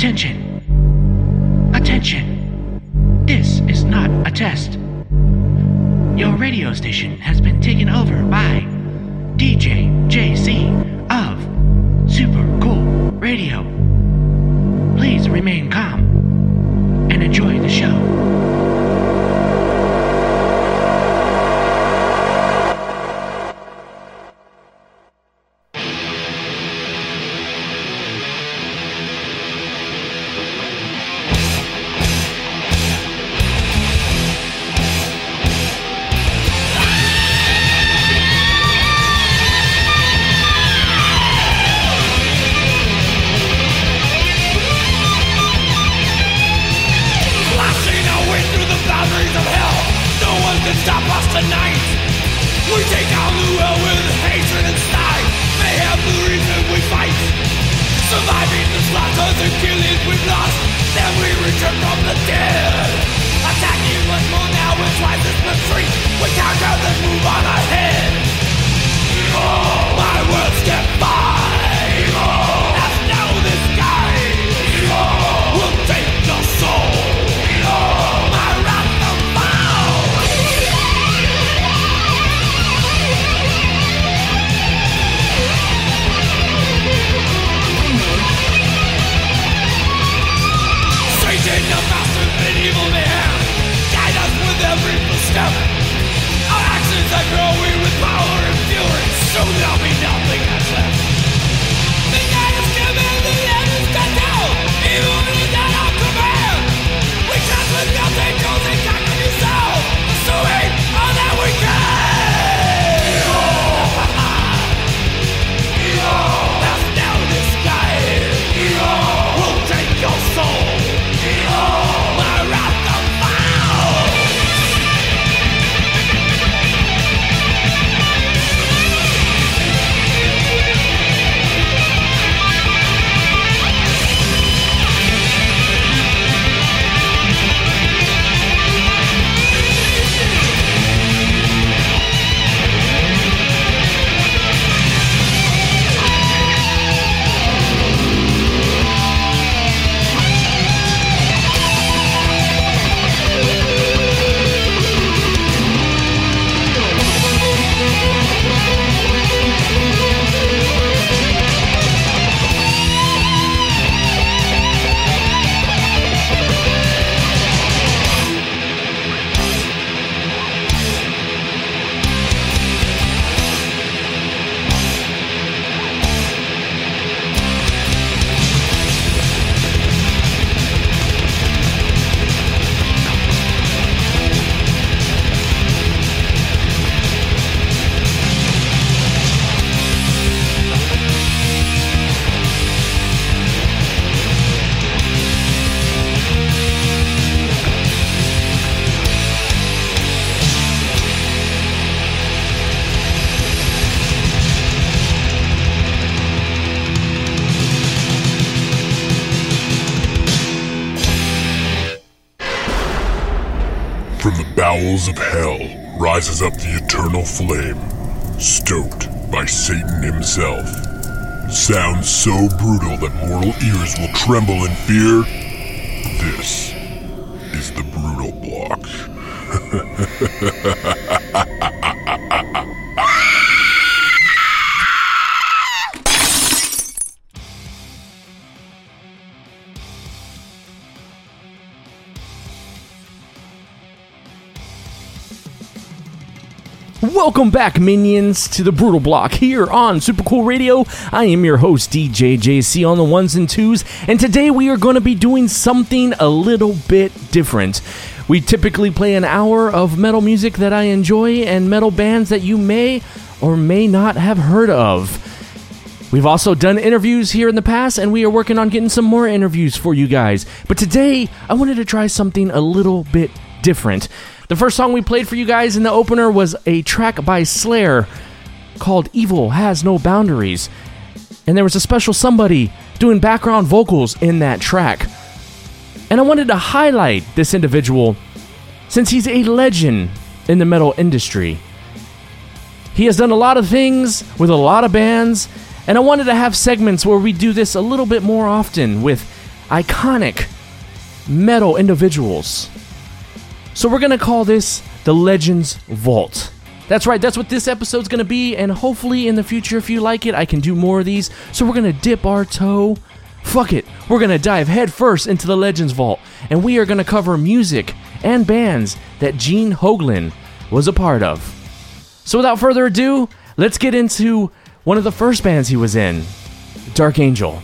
Attention! Attention! This is not a test. Your radio station has been taken over by DJ JC of Super Cool Radio. Please remain calm and enjoy the show. So brutal that mortal ears will tremble in fear. This is the Brutal Block. Welcome back, minions, to the Brutal Block here on Super Cool Radio. I am your host, DJ JC, on the ones and twos, and today we are going to be doing something a little bit different. We typically play an hour of metal music that I enjoy and metal bands that you may or may not have heard of. We've also done interviews here in the past, and we are working on getting some more interviews for you guys. But today, I wanted to try something a little bit different. The first song we played for you guys in the opener was a track by Slayer called Evil Has No Boundaries. And there was a special somebody doing background vocals in that track. And I wanted to highlight this individual since he's a legend in the metal industry. He has done a lot of things with a lot of bands, and I wanted to have segments where we do this a little bit more often with iconic metal individuals. So we're going to call this the Legends Vault. That's right, that's what this episode's going to be, and hopefully in the future, if you like it, I can do more of these. So we're going to dip our toe. Fuck it, we're going to dive headfirst into the Legends Vault, and we are going to cover music and bands that Gene Hoglan was a part of. So without further ado, let's get into one of the first bands he was in Dark Angel.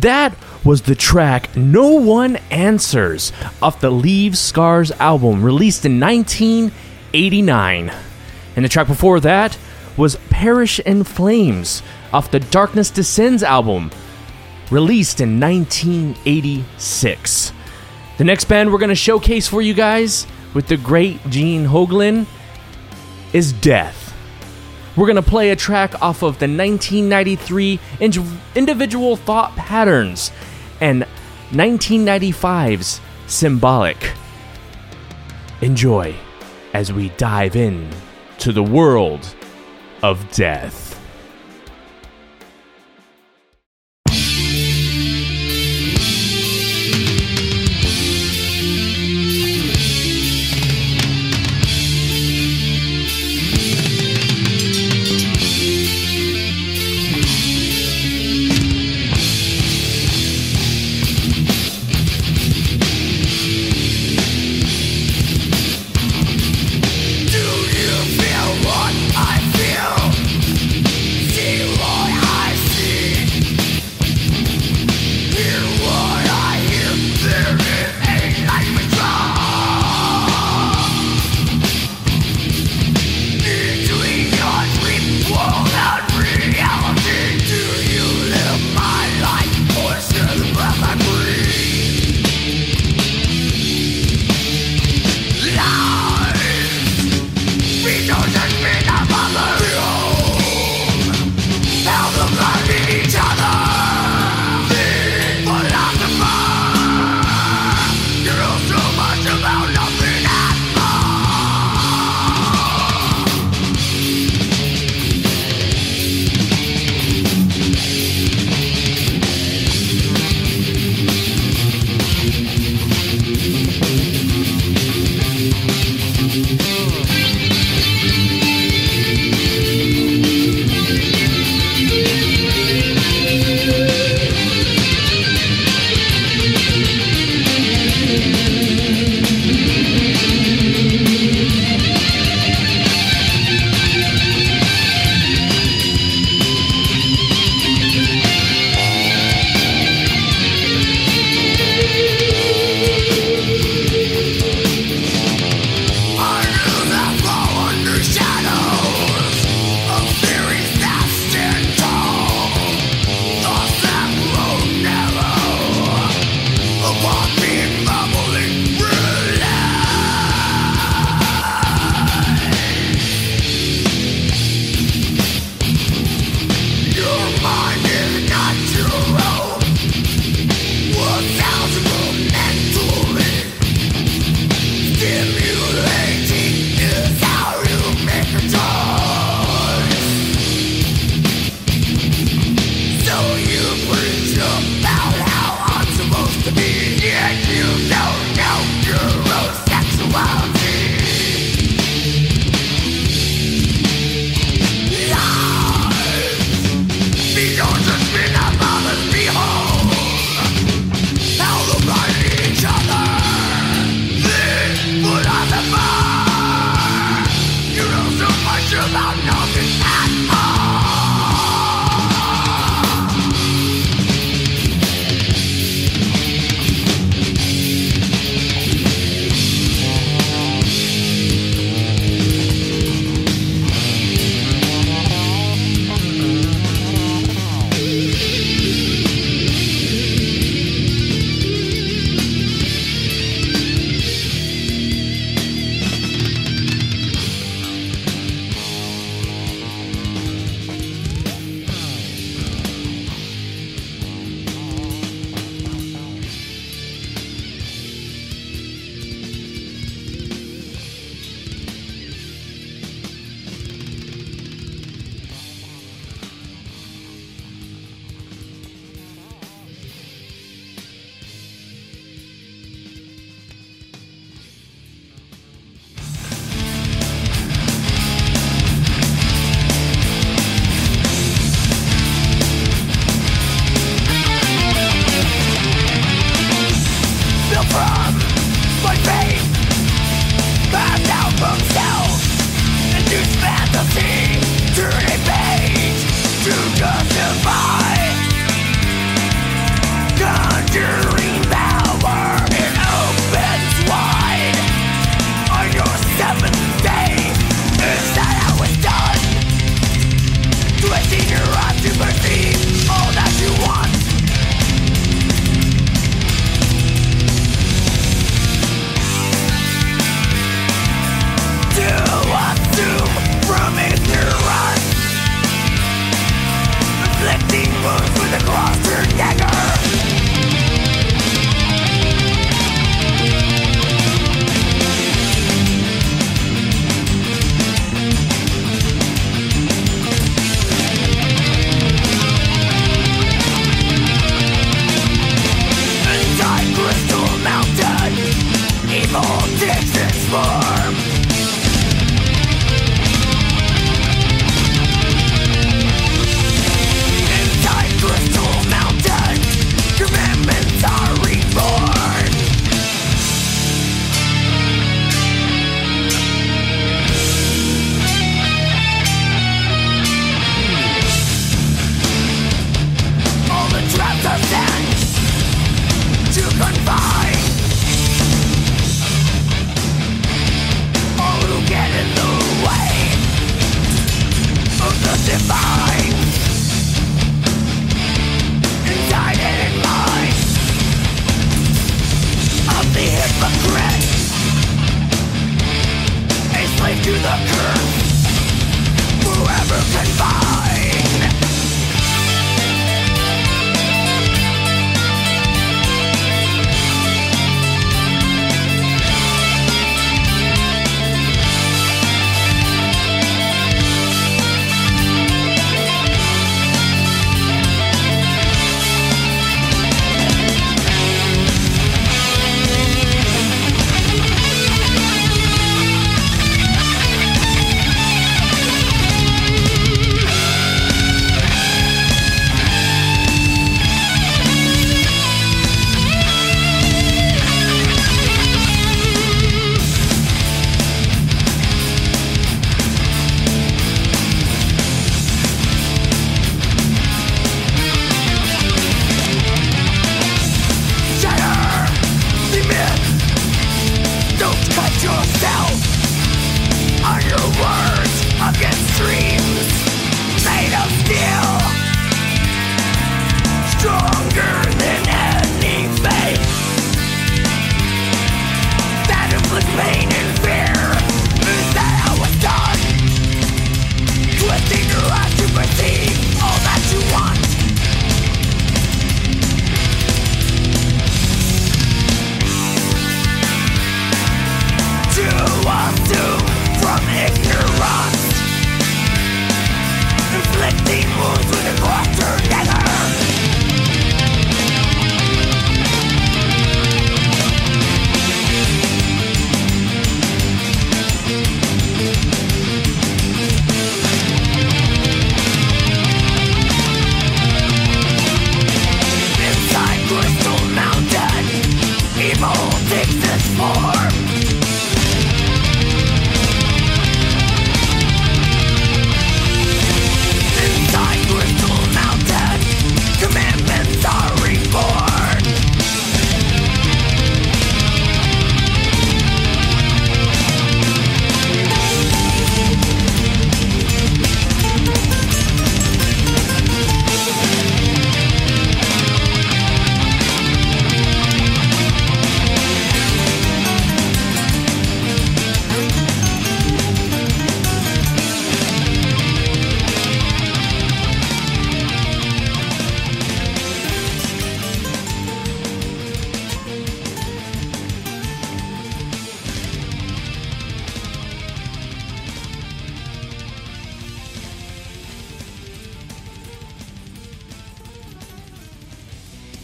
That was the track No One Answers off the Leave Scars album, released in 1989. And the track before that was Perish in Flames off the Darkness Descends album, released in 1986. The next band we're going to showcase for you guys with the great Gene Hoglan is Death. We're going to play a track off of the 1993 Individual Thought Patterns and 1995's Symbolic. Enjoy as we dive in to the world of death.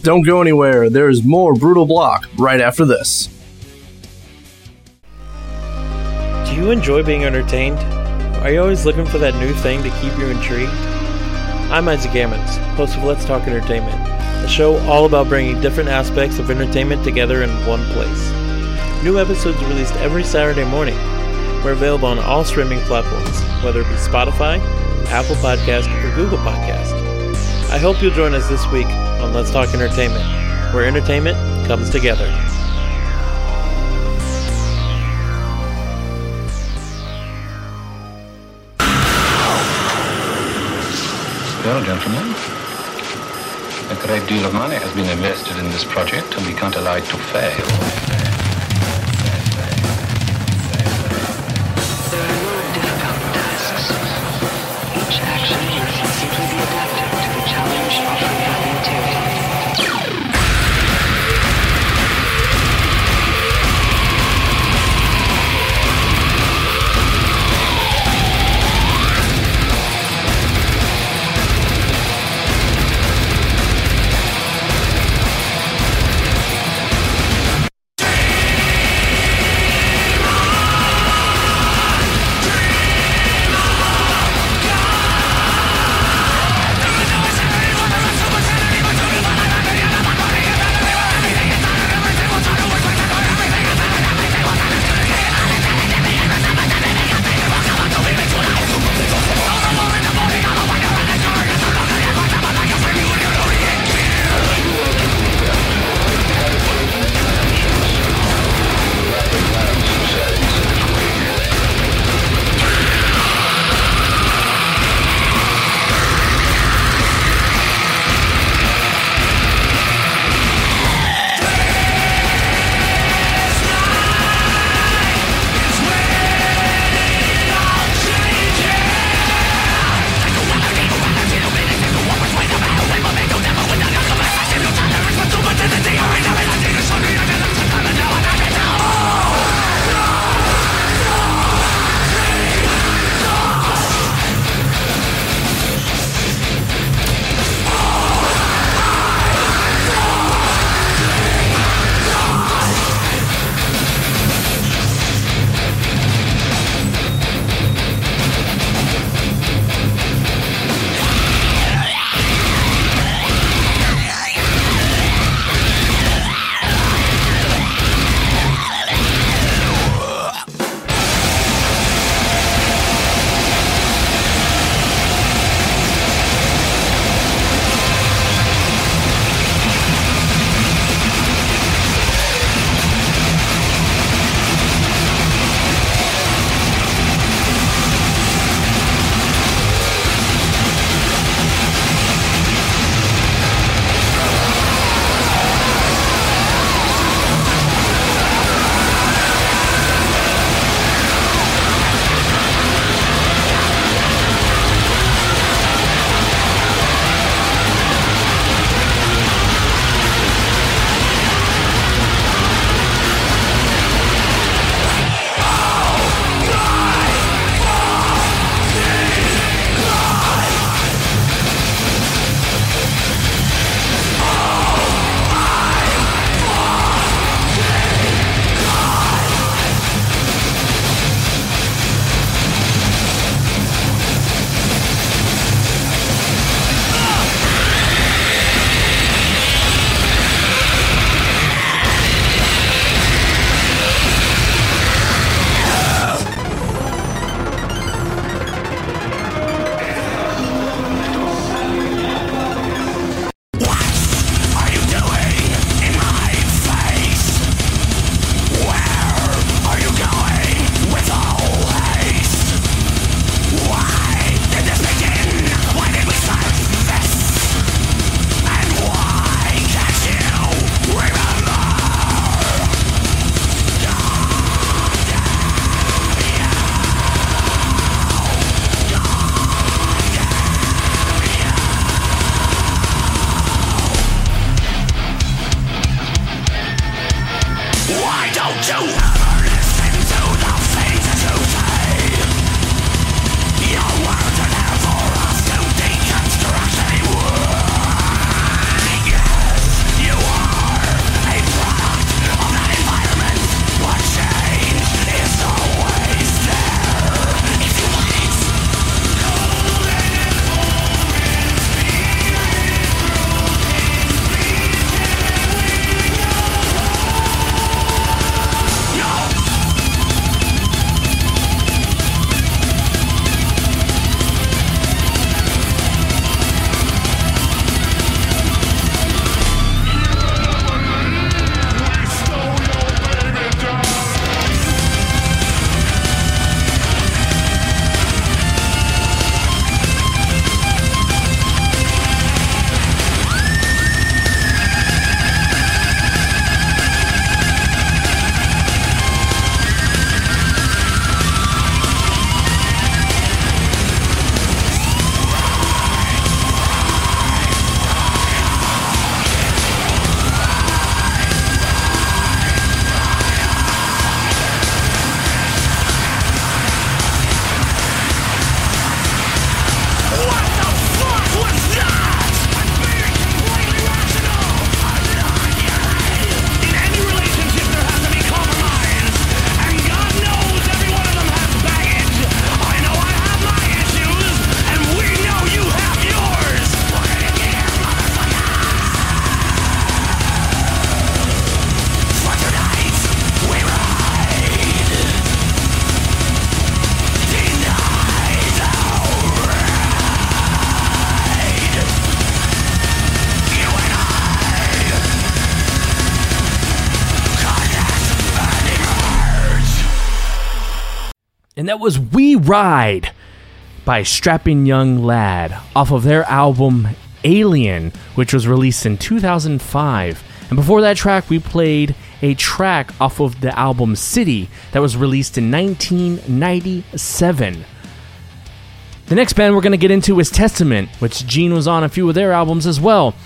Don't go anywhere. There's more Brutal Block right after this. Do you enjoy being entertained? Are you always looking for that new thing to keep you intrigued? I'm Isaac Gammons, host of Let's Talk Entertainment, a show all about bringing different aspects of entertainment together in one place. New episodes released every Saturday morning. We're available on all streaming platforms, whether it be Spotify, Apple Podcast, or Google Podcast. I hope you'll join us this week on Let's Talk Entertainment, where entertainment comes together. Well, gentlemen, a great deal of money has been invested in this project, and we can't allow it to fail. That was We Ride by Strapping Young Lad off of their album Alien, which was released in 2005. And before that track, we played a track off of the album City that was released in 1997. The next band we're going to get into is Testament, which Gene was on a few of their albums as well.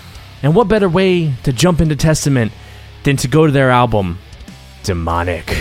And what better way to jump into Testament than to go to their album, Demonic?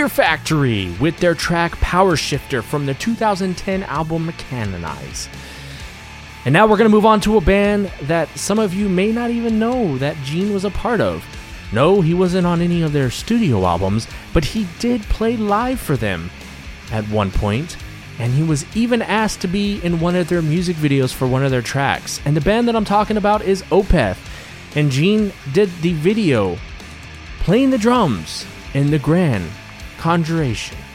Fear Factory with their track Power Shifter from their 2010 album Mechanize. And now we're going to move on to a band that some of you may not even know that Gene was a part of. No, he wasn't on any of their studio albums, but he did play live for them at one point, and he was even asked to be in one of their music videos for one of their tracks. And the band that I'm talking about is Opeth, and Gene did the video playing the drums in the Grand Conjuration.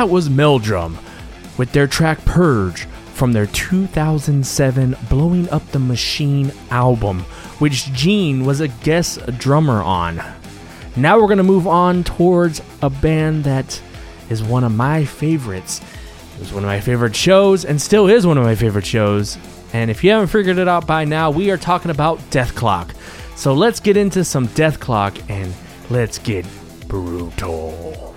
That was Meldrum with their track Purge from their 2007 Blowing Up the Machine album, which Gene was a guest drummer on. Now we're going to move on towards a band that is one of my favorites. It was one of my favorite shows and still is one of my favorite shows. And if you haven't figured it out by now, we are talking about Dethklok. So let's get into some Dethklok and let's get brutal.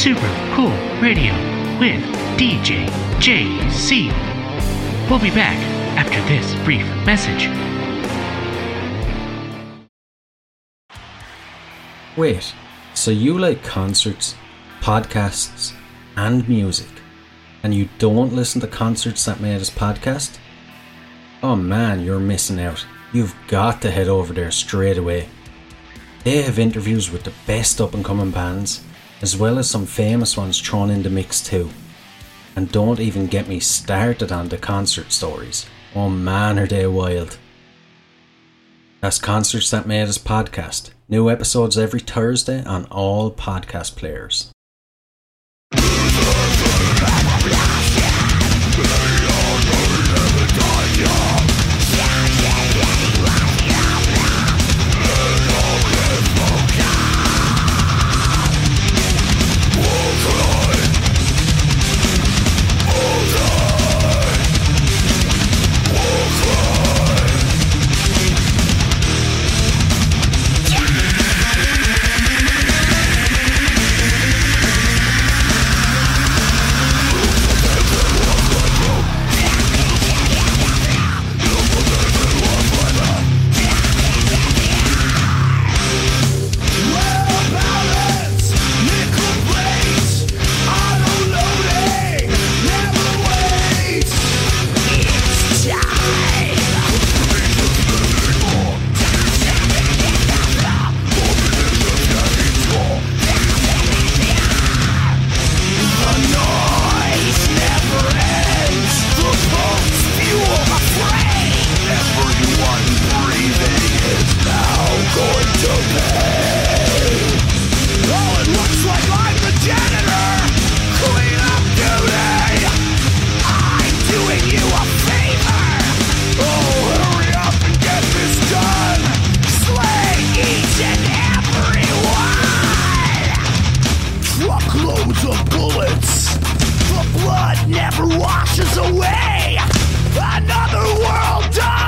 Super Cool Radio with DJ JC. We'll be back after this brief message. Wait, so you like concerts, podcasts, and music, and you don't listen to concerts that made us podcast? Oh man, you're missing out. You've got to head over there straight away. They have interviews with the best up and coming bands, as well as some famous ones thrown in the mix too. And don't even get me started on the concert stories. Oh man, are they wild. That's Concerts That Made Us podcast. New episodes every Thursday on all podcast players. loads of bullets. The blood never washes away. Another world dies.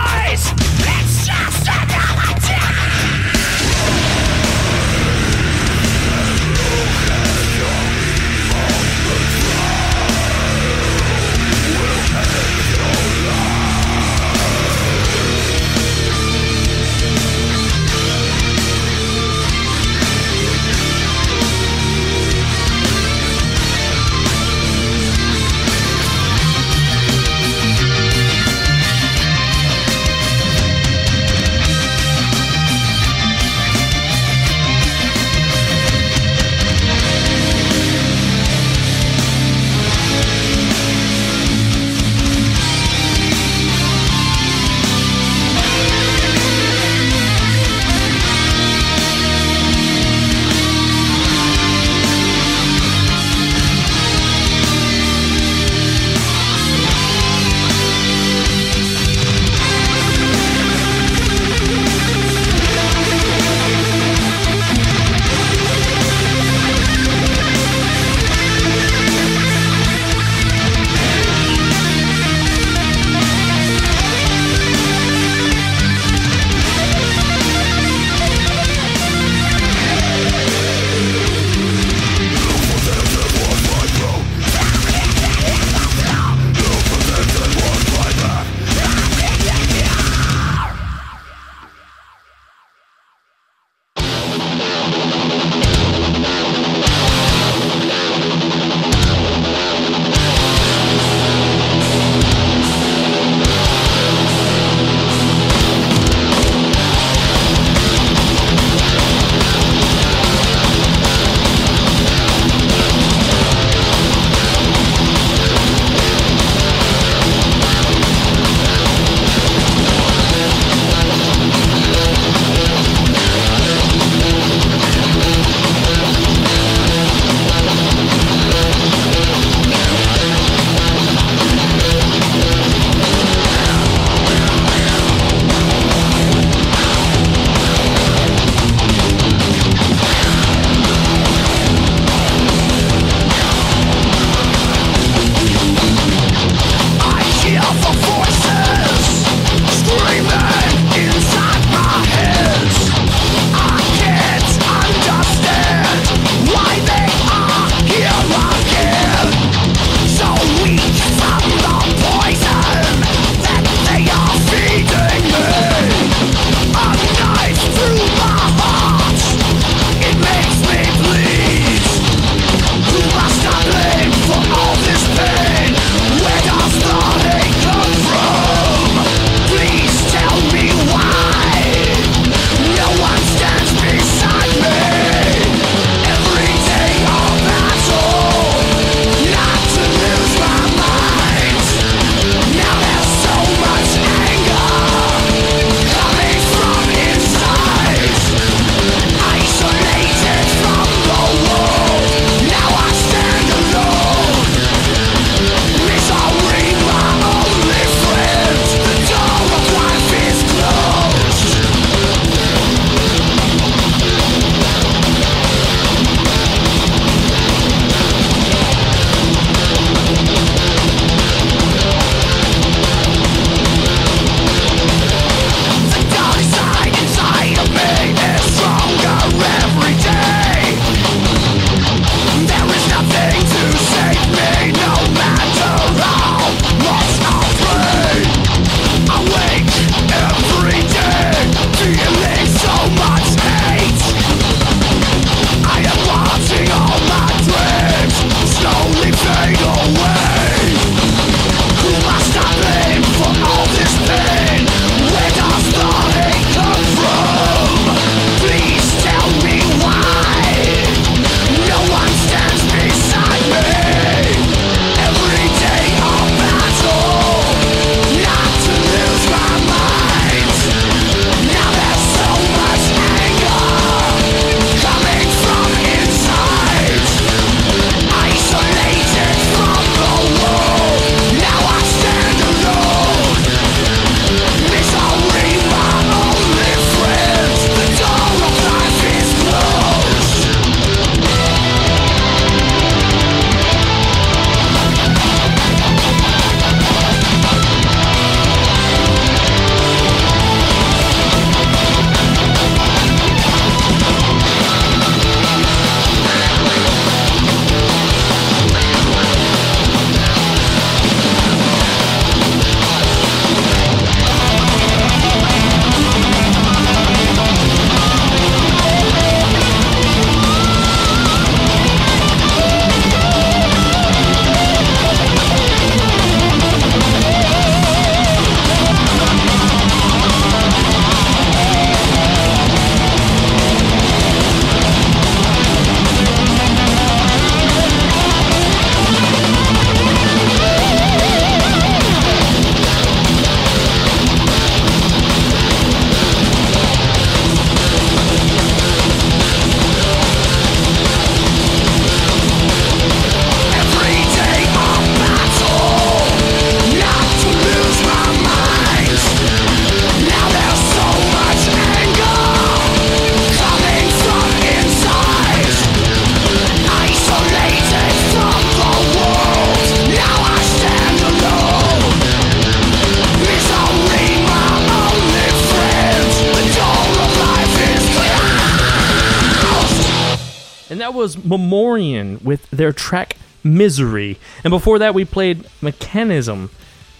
Memorain with their track Misery. And before that, we played Mechanism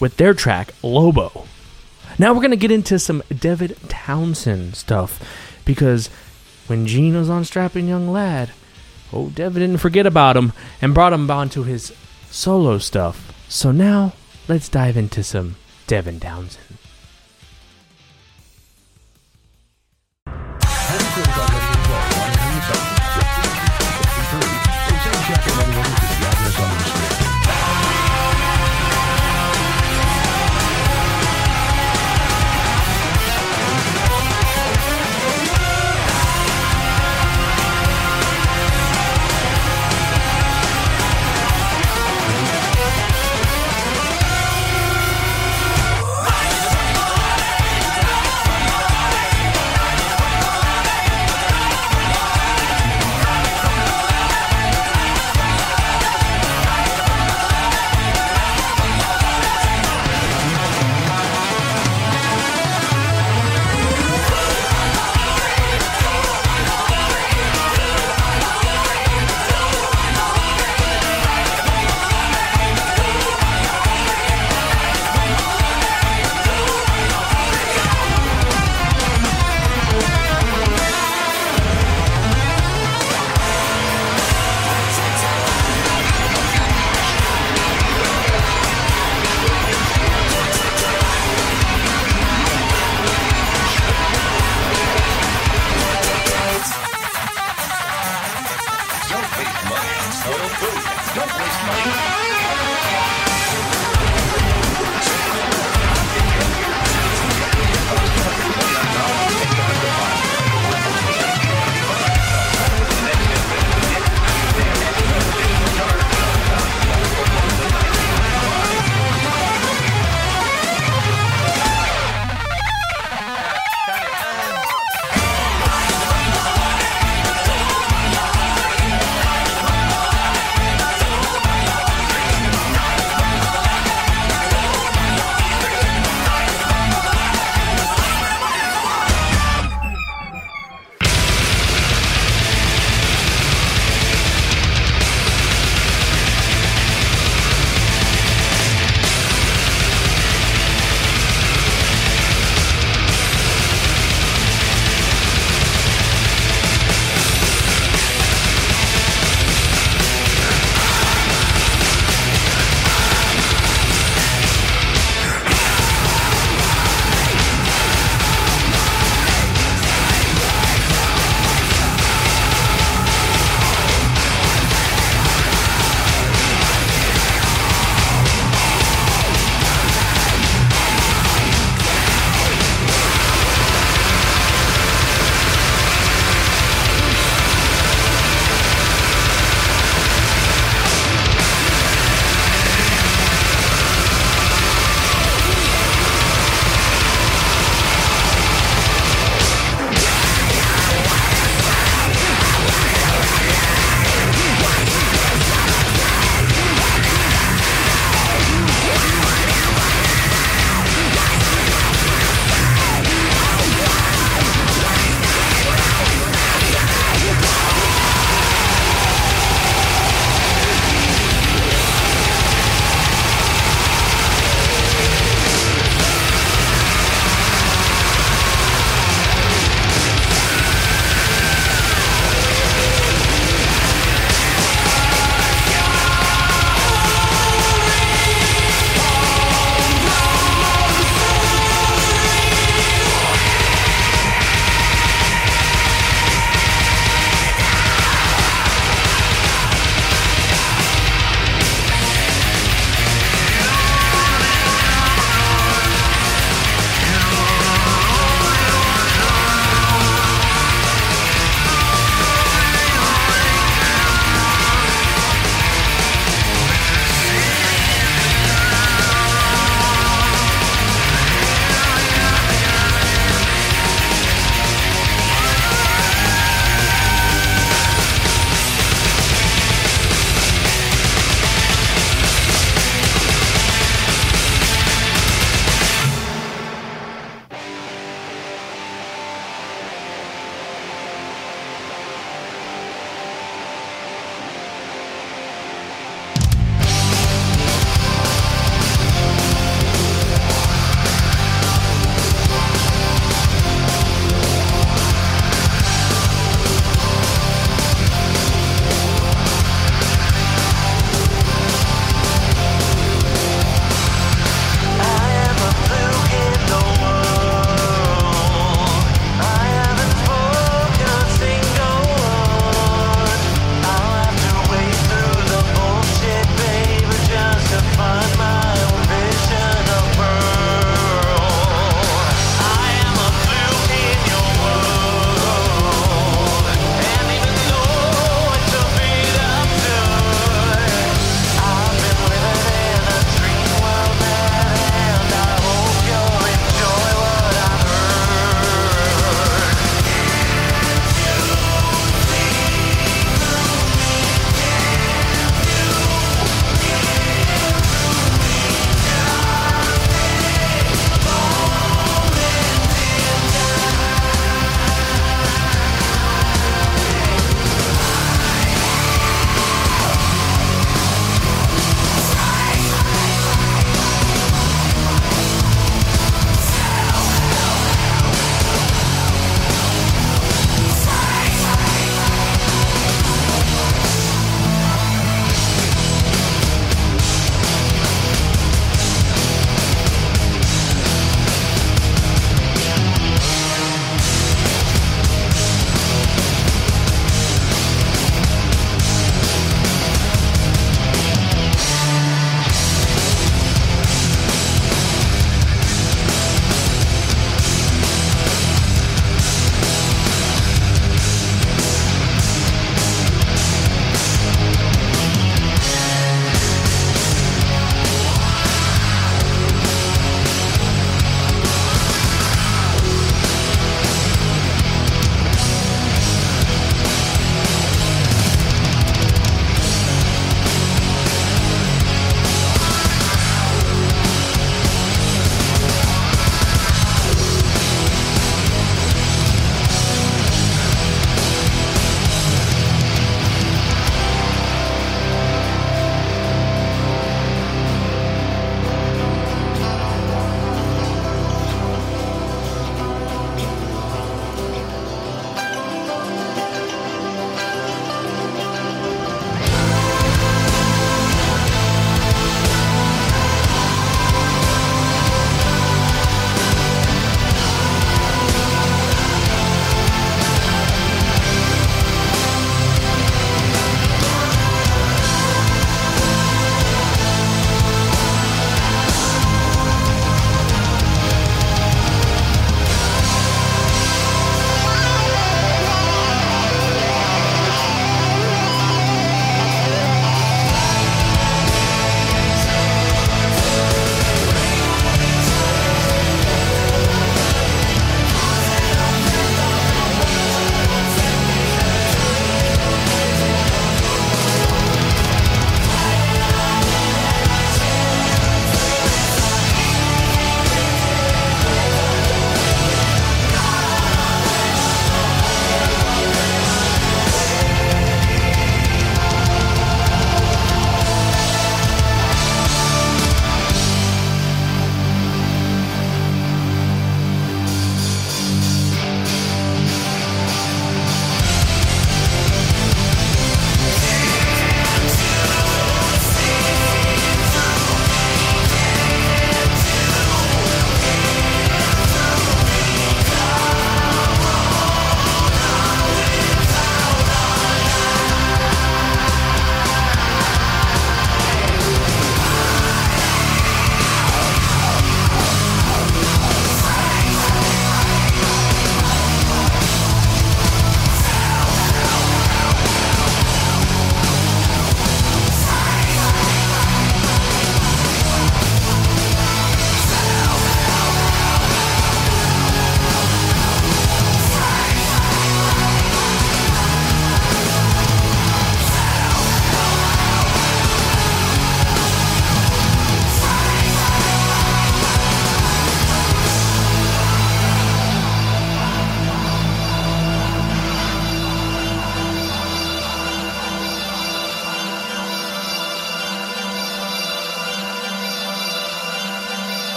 with their track Lobo. Now we're going to get into some Devin Townsend stuff because when Gene was on Strapping Young Lad, oh, David didn't forget about him and brought him onto his solo stuff. So now let's dive into some Devin Townsend.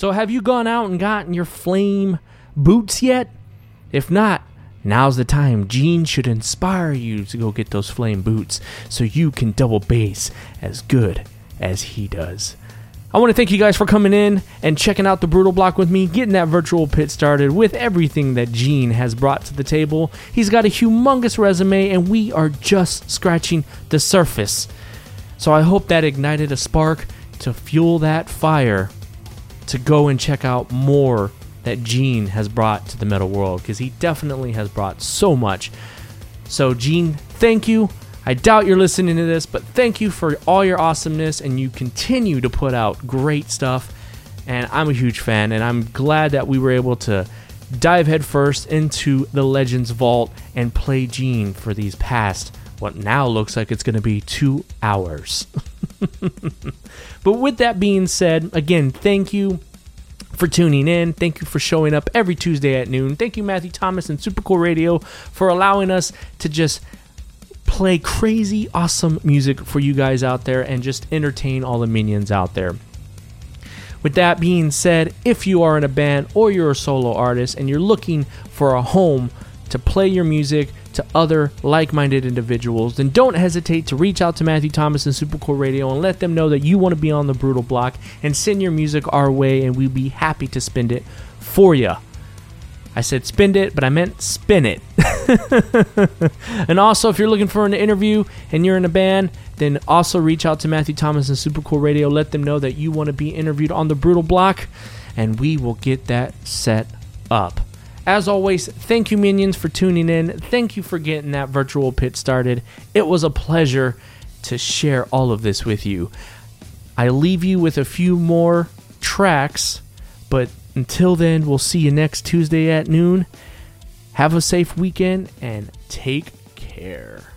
So, have you gone out and gotten your flame boots yet? If not, now's the time. Gene should inspire you to go get those flame boots so you can double bass as good as he does. I want to thank you guys for coming in and checking out the Brutal Block with me, getting that virtual pit started with everything that Gene has brought to the table. He's got a humongous resume, and we are just scratching the surface. So I hope that ignited a spark to fuel that fire to go and check out more that Gene has brought to the metal world because he definitely has brought so much. So, Gene, thank you. I doubt you're listening to this, but thank you for all your awesomeness and you continue to put out great stuff. And I'm a huge fan, and I'm glad that we were able to dive headfirst into the Legends Vault and play Gene for these past, what now looks like it's going to be two hours. but with that being said, again, thank you for tuning in. Thank you for showing up every Tuesday at noon. Thank you, Matthew Thomas and Super Cool Radio, for allowing us to just play crazy, awesome music for you guys out there and just entertain all the minions out there. With that being said, if you are in a band or you're a solo artist and you're looking for a home to play your music to other like minded individuals, then don't hesitate to reach out to Matthew Thomas and Super Cool Radio and let them know that you want to be on the Brutal Block and send your music our way, and we'd be happy to spend it for you. I said spend it, but I meant spin it. and also, if you're looking for an interview and you're in a band, then also reach out to Matthew Thomas and Super Cool Radio. Let them know that you want to be interviewed on the Brutal Block, and we will get that set up. As always, thank you, minions, for tuning in. Thank you for getting that virtual pit started. It was a pleasure to share all of this with you. I leave you with a few more tracks, but until then, we'll see you next Tuesday at noon. Have a safe weekend and take care.